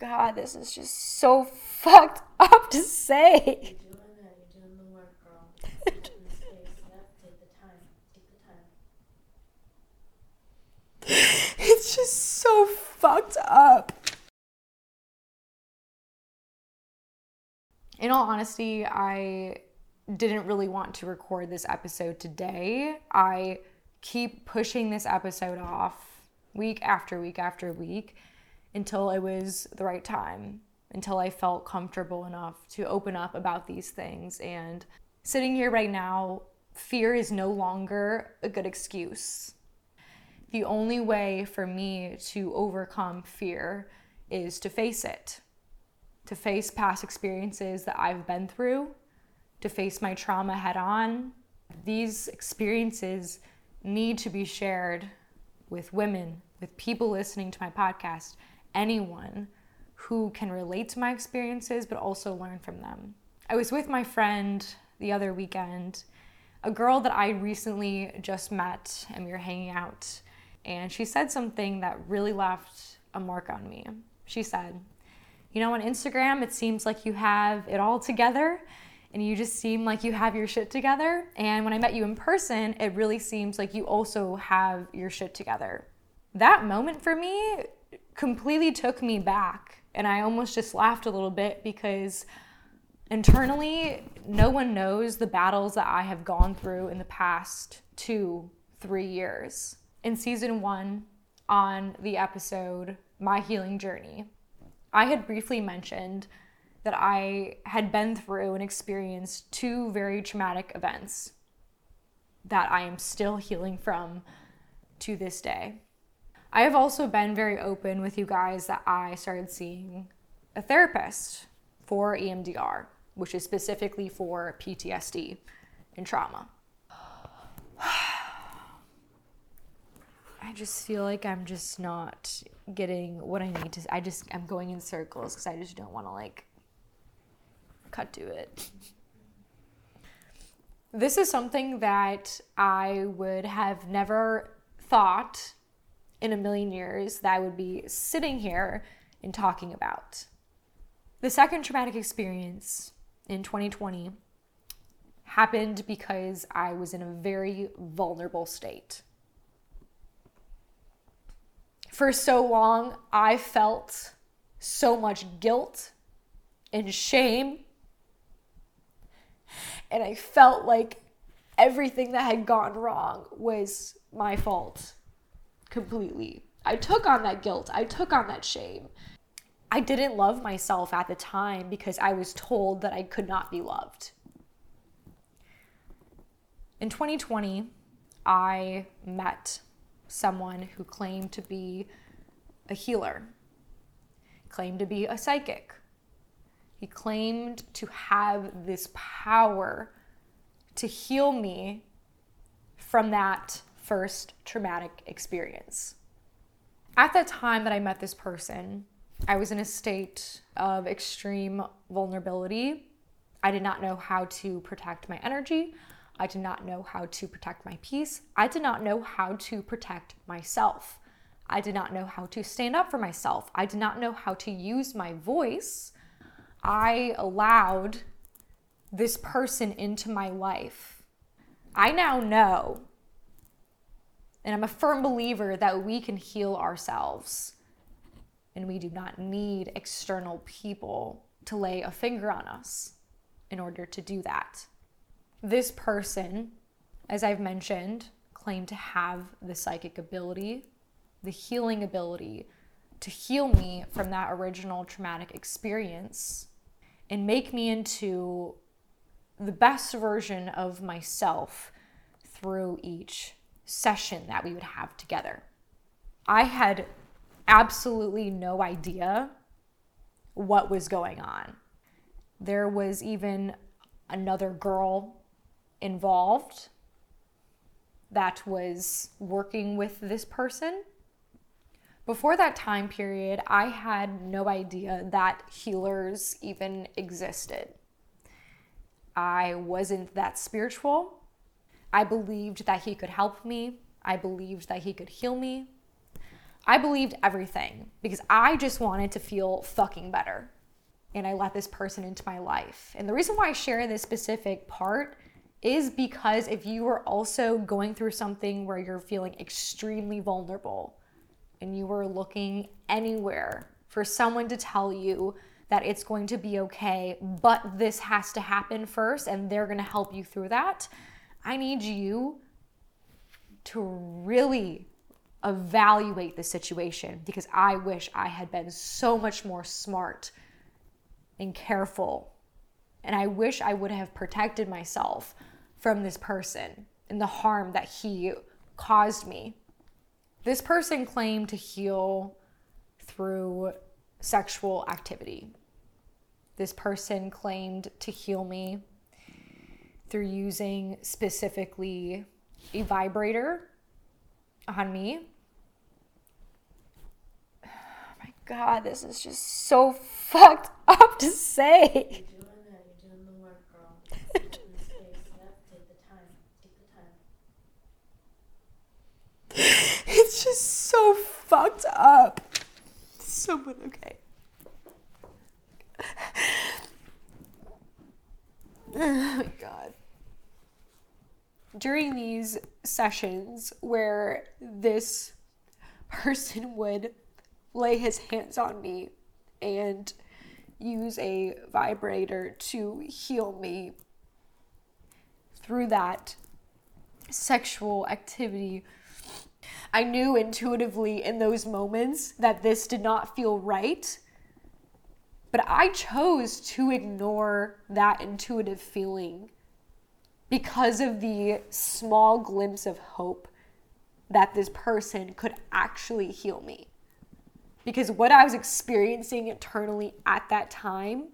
God, this is just so fucked up to say. You're doing it. You're doing the work, girl. Get in the space. Yep. Take the time. Take the time. It's just so fucked up. In all honesty, I didn't really want to record this episode today. I keep pushing this episode off week after week after week until it was the right time, until I felt comfortable enough to open up about these things. And sitting here right now, fear is no longer a good excuse. The only way for me to overcome fear is to face it, to face past experiences that I've been through, to face my trauma head on. These experiences need to be shared with women, with people listening to my podcast, anyone who can relate to my experiences but also learn from them. I was with my friend the other weekend, a girl that I recently just met, and we were hanging out, and she said something that really left a mark on me. She said, You know, on Instagram, it seems like you have it all together and you just seem like you have your shit together. And when I met you in person, it really seems like you also have your shit together. That moment for me completely took me back. And I almost just laughed a little bit because internally, no one knows the battles that I have gone through in the past two, three years. In season one, on the episode My Healing Journey, I had briefly mentioned that I had been through and experienced two very traumatic events that I am still healing from to this day. I have also been very open with you guys that I started seeing a therapist for EMDR, which is specifically for PTSD and trauma. I just feel like I'm just not getting what I need to. I just, I'm going in circles because I just don't want to like cut to it. This is something that I would have never thought in a million years that I would be sitting here and talking about. The second traumatic experience in 2020 happened because I was in a very vulnerable state. For so long, I felt so much guilt and shame. And I felt like everything that had gone wrong was my fault completely. I took on that guilt, I took on that shame. I didn't love myself at the time because I was told that I could not be loved. In 2020, I met someone who claimed to be a healer, claimed to be a psychic. He claimed to have this power to heal me from that first traumatic experience. At the time that I met this person, I was in a state of extreme vulnerability. I did not know how to protect my energy. I did not know how to protect my peace. I did not know how to protect myself. I did not know how to stand up for myself. I did not know how to use my voice. I allowed this person into my life. I now know and I'm a firm believer that we can heal ourselves. And we do not need external people to lay a finger on us in order to do that. This person, as I've mentioned, claimed to have the psychic ability, the healing ability to heal me from that original traumatic experience and make me into the best version of myself through each session that we would have together. I had absolutely no idea what was going on. There was even another girl involved that was working with this person. Before that time period, I had no idea that healers even existed. I wasn't that spiritual. I believed that he could help me. I believed that he could heal me. I believed everything because I just wanted to feel fucking better. And I let this person into my life. And the reason why I share this specific part is because if you are also going through something where you're feeling extremely vulnerable and you are looking anywhere for someone to tell you that it's going to be okay, but this has to happen first and they're going to help you through that, I need you to really evaluate the situation because I wish I had been so much more smart and careful. And I wish I would have protected myself from this person and the harm that he caused me. This person claimed to heal through sexual activity. This person claimed to heal me through using specifically a vibrator on me. Oh my God, this is just so fucked up to say. You're doing that. You're doing the work, girl. In the space. Yep. Take the time. Take the time. It's just so fucked up. Someone, okay. Oh my God. During these sessions where this person would lay his hands on me and use a vibrator to heal me through that sexual activity. I knew intuitively in those moments that this did not feel right, but I chose to ignore that intuitive feeling because of the small glimpse of hope that this person could actually heal me. Because what I was experiencing internally at that time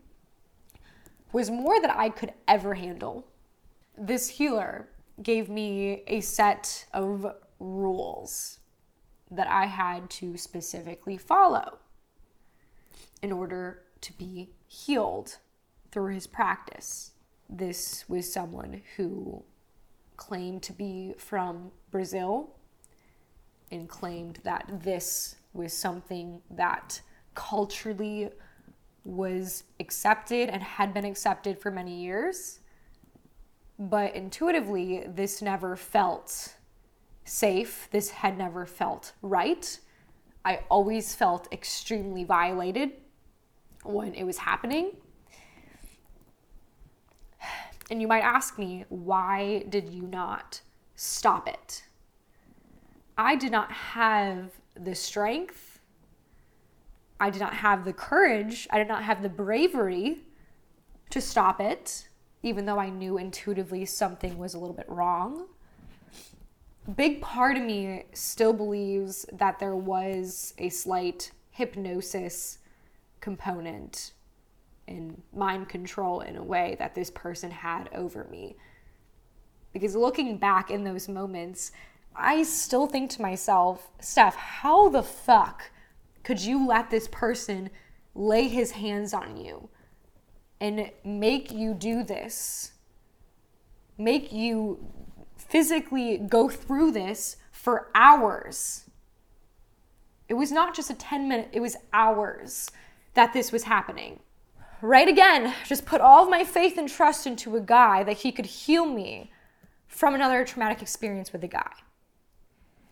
was more than I could ever handle. This healer gave me a set of rules that I had to specifically follow in order to be healed through his practice. This was someone who claimed to be from Brazil and claimed that this was something that culturally was accepted and had been accepted for many years. But intuitively, this never felt safe. This had never felt right. I always felt extremely violated when it was happening. And you might ask me, why did you not stop it? I did not have the strength. I did not have the courage. I did not have the bravery to stop it, even though I knew intuitively something was a little bit wrong. Big part of me still believes that there was a slight hypnosis component and mind control in a way that this person had over me. Because looking back in those moments, I still think to myself, Steph, how the fuck could you let this person lay his hands on you and make you do this? Make you physically go through this for hours. It was not just a 10 minute, it was hours that this was happening. Right again, just put all of my faith and trust into a guy that he could heal me from another traumatic experience with a guy.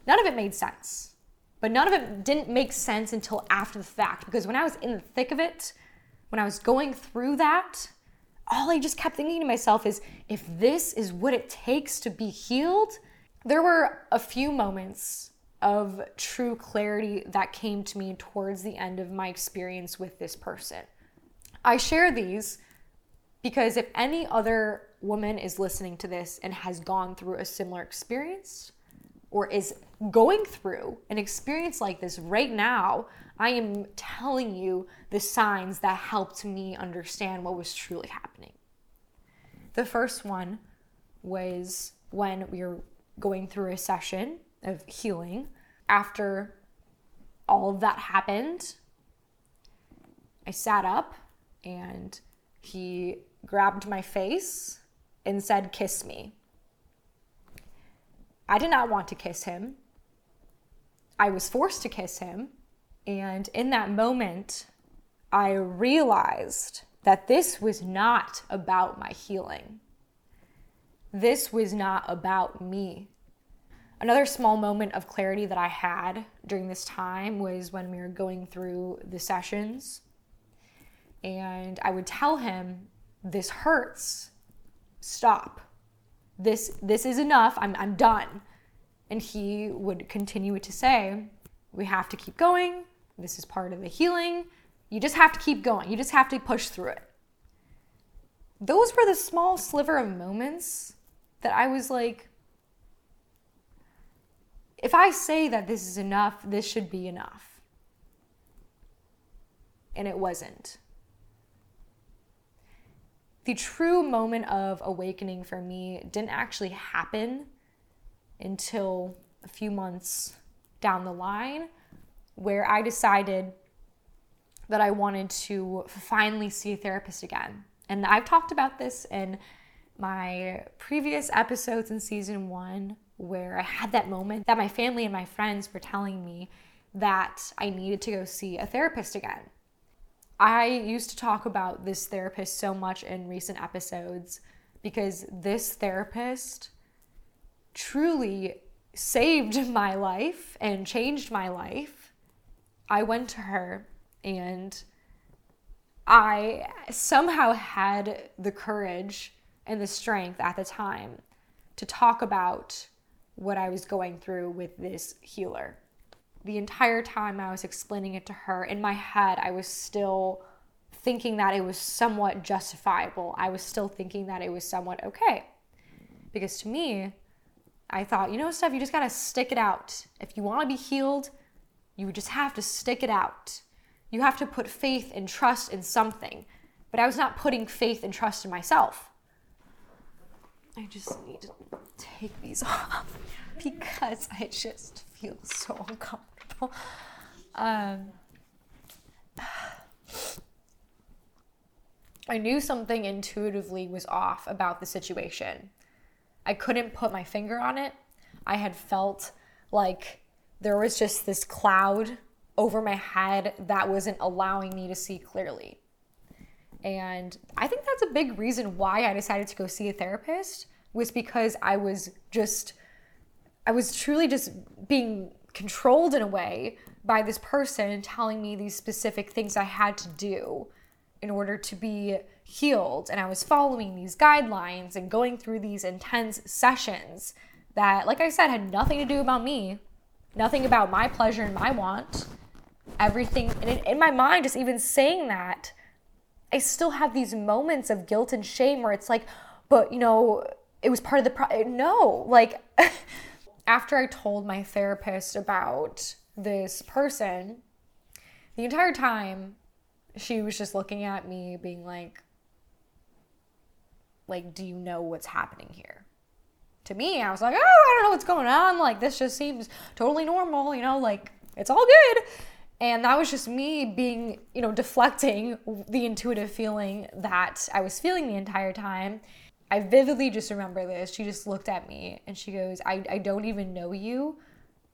None of it made sense. But none of it didn't make sense until after the fact because when I was in the thick of it, when I was going through that, all I just kept thinking to myself is if this is what it takes to be healed, there were a few moments of true clarity that came to me towards the end of my experience with this person. I share these because if any other woman is listening to this and has gone through a similar experience or is going through an experience like this right now, I am telling you the signs that helped me understand what was truly happening. The first one was when we were going through a session of healing. After all of that happened, I sat up and he grabbed my face and said, Kiss me. I did not want to kiss him. I was forced to kiss him. And in that moment, I realized that this was not about my healing. This was not about me. Another small moment of clarity that I had during this time was when we were going through the sessions. And I would tell him, This hurts. Stop. This, this is enough. I'm, I'm done. And he would continue to say, We have to keep going. This is part of the healing. You just have to keep going. You just have to push through it. Those were the small sliver of moments that I was like, if I say that this is enough, this should be enough. And it wasn't. The true moment of awakening for me didn't actually happen until a few months down the line, where I decided that I wanted to finally see a therapist again. And I've talked about this in my previous episodes in season one, where I had that moment that my family and my friends were telling me that I needed to go see a therapist again. I used to talk about this therapist so much in recent episodes because this therapist truly saved my life and changed my life. I went to her and I somehow had the courage and the strength at the time to talk about what I was going through with this healer. The entire time I was explaining it to her, in my head, I was still thinking that it was somewhat justifiable. I was still thinking that it was somewhat okay. Because to me, I thought, you know, Steph, you just gotta stick it out. If you wanna be healed, you just have to stick it out. You have to put faith and trust in something. But I was not putting faith and trust in myself. I just need to take these off because I just feel so uncomfortable. Um, I knew something intuitively was off about the situation. I couldn't put my finger on it. I had felt like there was just this cloud over my head that wasn't allowing me to see clearly. And I think that's a big reason why I decided to go see a therapist was because I was just I was truly just being controlled in a way by this person telling me these specific things I had to do in order to be healed. And I was following these guidelines and going through these intense sessions that like I said had nothing to do about me, nothing about my pleasure and my want. Everything in, in my mind just even saying that i still have these moments of guilt and shame where it's like but you know it was part of the pro- no like after i told my therapist about this person the entire time she was just looking at me being like like do you know what's happening here? To me i was like oh i don't know what's going on. Like this just seems totally normal you know like it's all good. And that was just me being, you know, deflecting the intuitive feeling that I was feeling the entire time. I vividly just remember this. She just looked at me and she goes, I, I don't even know you,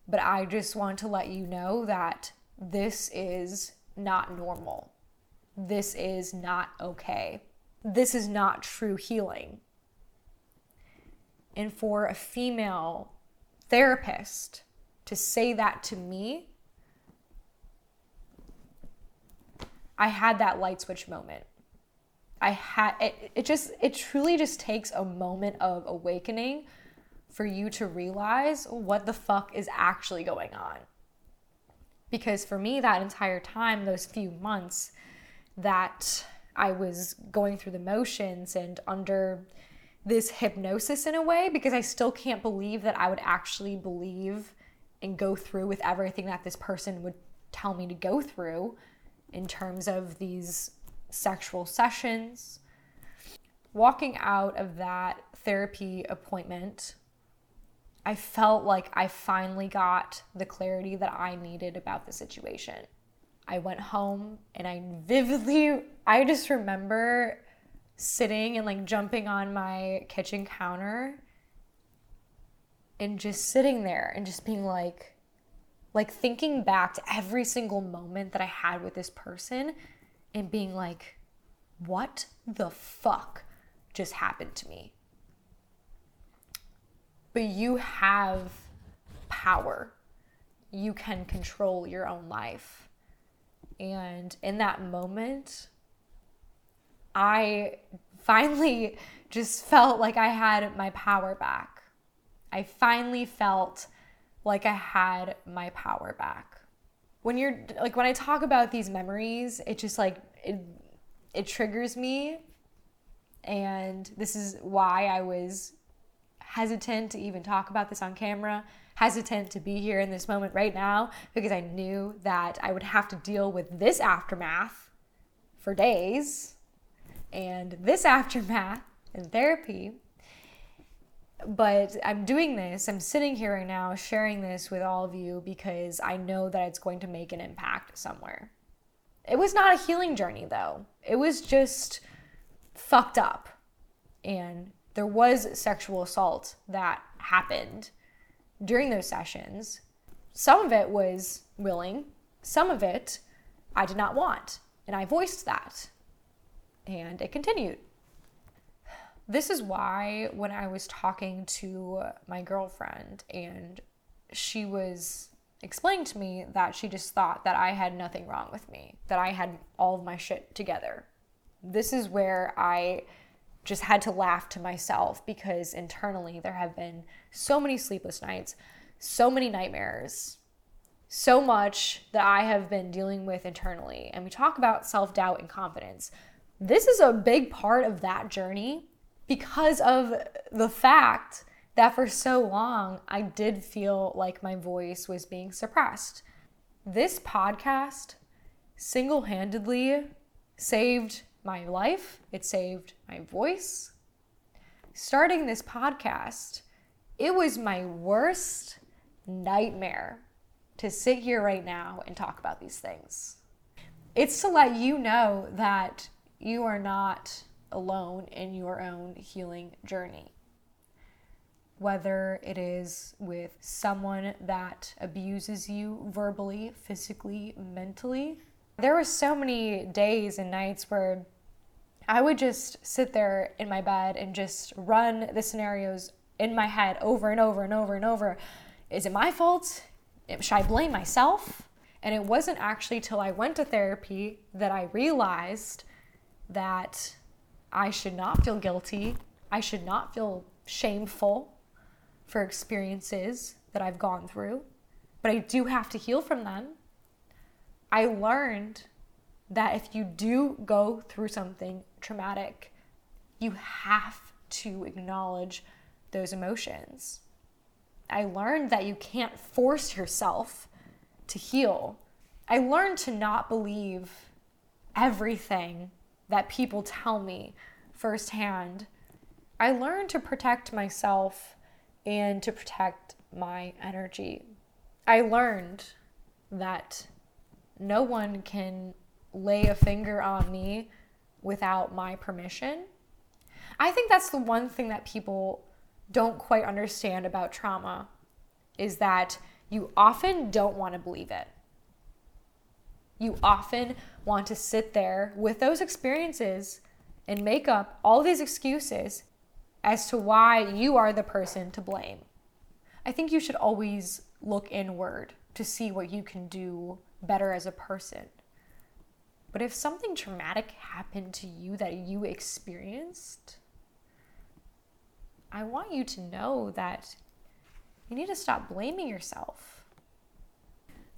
but I just want to let you know that this is not normal. This is not okay. This is not true healing. And for a female therapist to say that to me, I had that light switch moment. I had it, it just it truly just takes a moment of awakening for you to realize what the fuck is actually going on. Because for me that entire time those few months that I was going through the motions and under this hypnosis in a way because I still can't believe that I would actually believe and go through with everything that this person would tell me to go through in terms of these sexual sessions. Walking out of that therapy appointment, I felt like I finally got the clarity that I needed about the situation. I went home and I vividly, I just remember sitting and like jumping on my kitchen counter and just sitting there and just being like, Like thinking back to every single moment that I had with this person and being like, what the fuck just happened to me? But you have power. You can control your own life. And in that moment, I finally just felt like I had my power back. I finally felt like I had my power back. When you're like when I talk about these memories, it just like it it triggers me and this is why I was hesitant to even talk about this on camera, hesitant to be here in this moment right now because I knew that I would have to deal with this aftermath for days and this aftermath in therapy. But I'm doing this, I'm sitting here right now sharing this with all of you because I know that it's going to make an impact somewhere. It was not a healing journey though, it was just fucked up. And there was sexual assault that happened during those sessions. Some of it was willing, some of it I did not want. And I voiced that. And it continued. This is why when I was talking to my girlfriend and she was explaining to me that she just thought that I had nothing wrong with me, that I had all of my shit together. This is where I just had to laugh to myself because internally there have been so many sleepless nights, so many nightmares, so much that I have been dealing with internally. And we talk about self doubt and confidence. This is a big part of that journey because of the fact that for so long I did feel like my voice was being suppressed. This podcast single handedly saved my life, it saved my voice. Starting this podcast, it was my worst nightmare to sit here right now and talk about these things. It's to let you know that you are not alone in your own healing journey. Whether it is with someone that abuses you verbally, physically, mentally. There were so many days and nights where I would just sit there in my bed and just run the scenarios in my head over and over and over and over. Is it my fault? Should I blame myself? And it wasn't actually till I went to therapy that I realized that I should not feel guilty. I should not feel shameful for experiences that I've gone through, but I do have to heal from them. I learned that if you do go through something traumatic, you have to acknowledge those emotions. I learned that you can't force yourself to heal. I learned to not believe everything that people tell me firsthand, I learned to protect myself and to protect my energy. I learned that no one can lay a finger on me without my permission. I think that's the one thing that people don't quite understand about trauma is that you often don't want to believe it. You often want to sit there with those experiences and make up all these excuses as to why you are the person to blame. I think you should always look inward to see what you can do better as a person. But if something traumatic happened to you that you experienced, I want you to know that you need to stop blaming yourself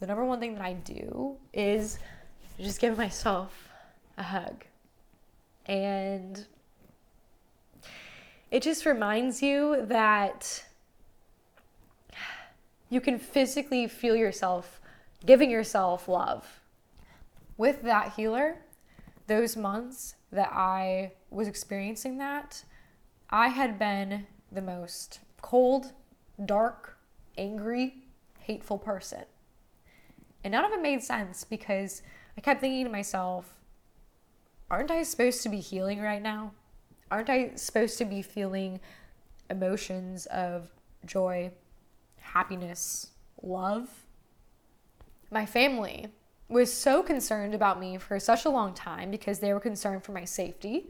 the number one thing that I do is just give myself a hug. And it just reminds you that you can physically feel yourself giving yourself love. With that healer, those months that I was experiencing that, I had been the most cold, dark, angry, hateful person. And none of it made sense because I kept thinking to myself, aren't I supposed to be healing right now? Aren't I supposed to be feeling emotions of joy, happiness, love? My family was so concerned about me for such a long time because they were concerned for my safety.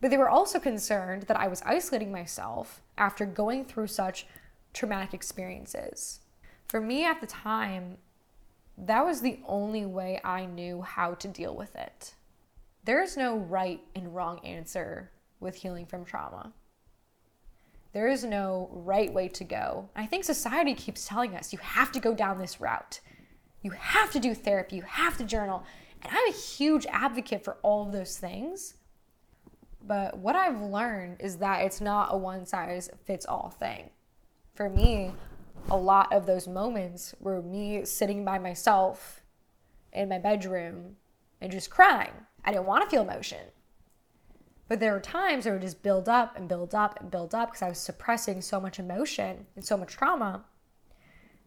But they were also concerned that I was isolating myself after going through such traumatic experiences. For me at the time, that was the only way I knew how to deal with it. There is no right and wrong answer with healing from trauma. There is no right way to go. I think society keeps telling us you have to go down this route. You have to do therapy, you have to journal. And I'm a huge advocate for all of those things. But what I've learned is that it's not a one size fits all thing. For me, a lot of those moments were me sitting by myself in my bedroom and just crying. I didn't want to feel emotion. But there were times that would just build up and build up and build up because I was suppressing so much emotion and so much trauma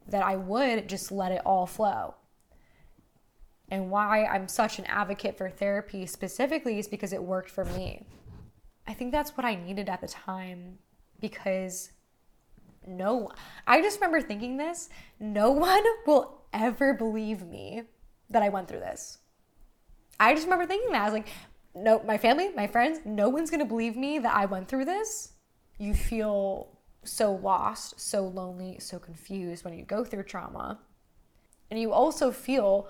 that I would just let it all flow. And why I'm such an advocate for therapy specifically is because it worked for me. I think that's what I needed at the time because no, I just remember thinking this no one will ever believe me that I went through this. I just remember thinking that. I was like, no, my family, my friends, no one's gonna believe me that I went through this. You feel so lost, so lonely, so confused when you go through trauma. And you also feel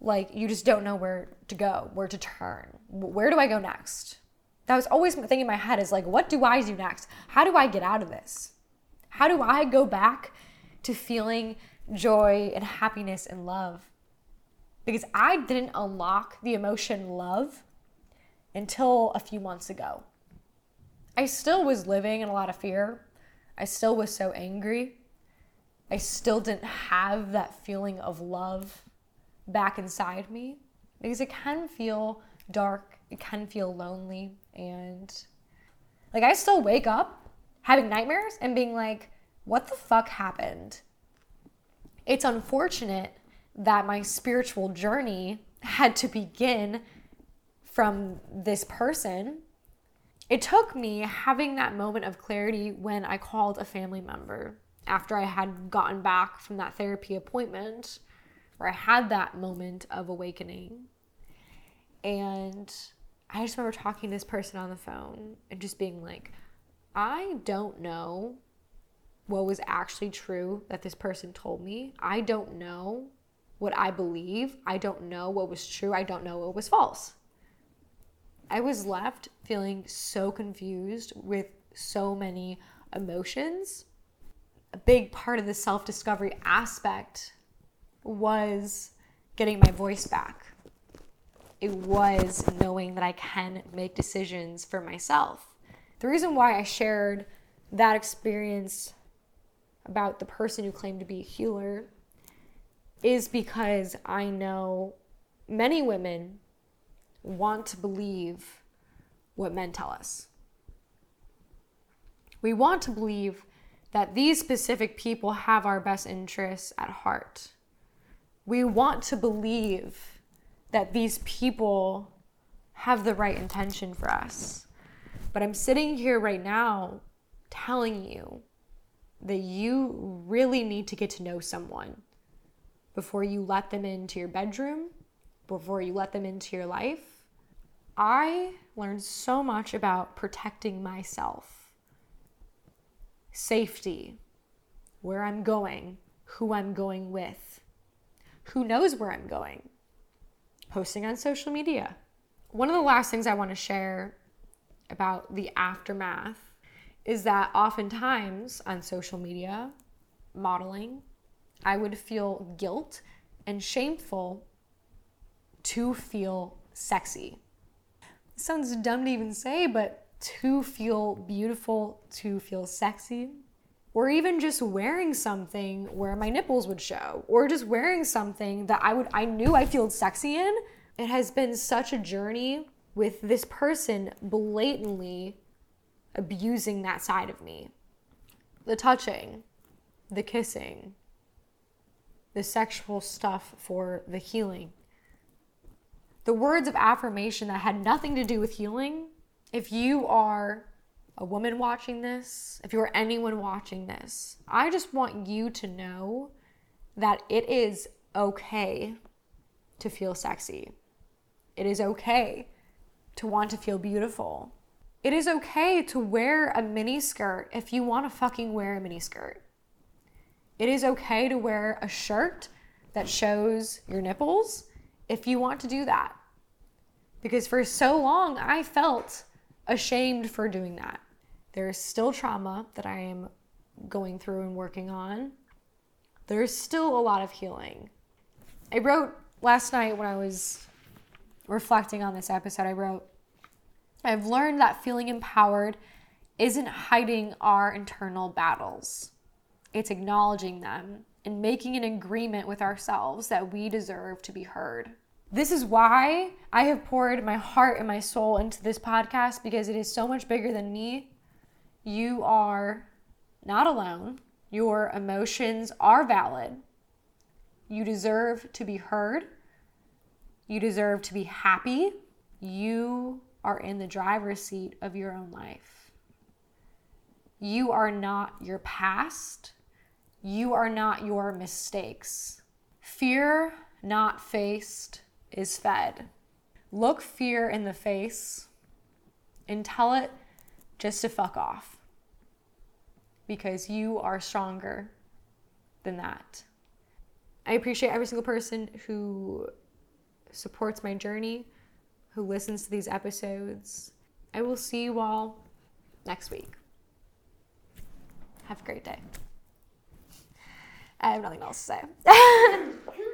like you just don't know where to go, where to turn. Where do I go next? That was always the thing in my head is like, what do I do next? How do I get out of this? How do I go back to feeling joy and happiness and love? Because I didn't unlock the emotion love until a few months ago. I still was living in a lot of fear. I still was so angry. I still didn't have that feeling of love back inside me because it can feel dark, it can feel lonely, and like I still wake up having nightmares and being like, what the fuck happened? It's unfortunate that my spiritual journey had to begin from this person it took me having that moment of clarity when I called a family member after I had gotten back from that therapy appointment where I had that moment of awakening. And I just remember talking to this person on the phone and just being like, I don't know what was actually true that this person told me. I don't know what I believe. I don't know what was true. I don't know what was false. I was left feeling so confused with so many emotions. A big part of the self discovery aspect was getting my voice back. It was knowing that I can make decisions for myself. The reason why I shared that experience about the person who claimed to be a healer is because I know many women want to believe what men tell us. We want to believe that these specific people have our best interests at heart. We want to believe that these people have the right intention for us. But I'm sitting here right now telling you that you really need to get to know someone before you let them into your bedroom, before you let them into your life, I learned so much about protecting myself, safety, where I'm going, who I'm going with, who knows where I'm going, posting on social media. One of the last things I want to share about the aftermath is that oftentimes on social media, modeling, I would feel guilt and shameful to feel sexy sounds dumb to even say, but to feel beautiful, to feel sexy, or even just wearing something where my nipples would show, or just wearing something that I would I knew I feel sexy in. It has been such a journey with this person blatantly abusing that side of me. The touching, the kissing, the sexual stuff for the healing the words of affirmation that had nothing to do with healing, if you are a woman watching this, if you're anyone watching this, I just want you to know that it is okay to feel sexy. It is okay to want to feel beautiful. It is okay to wear a mini skirt if you want to fucking wear a mini skirt. It is okay to wear a shirt that shows your nipples if you want to do that. Because for so long, I felt ashamed for doing that. There is still trauma that I am going through and working on. There's still a lot of healing. I wrote last night when I was reflecting on this episode, I wrote, I've learned that feeling empowered isn't hiding our internal battles, it's acknowledging them and making an agreement with ourselves that we deserve to be heard. This is why I have poured my heart and my soul into this podcast because it is so much bigger than me. You are not alone. Your emotions are valid. You deserve to be heard. You deserve to be happy. You are in the driver's seat of your own life. You are not your past. You are not your mistakes. Fear not faced is fed. Look fear in the face and tell it just to fuck off because you are stronger than that. I appreciate every single person who supports my journey, who listens to these episodes. I will see you all next week. Have a great day. I have nothing else to say.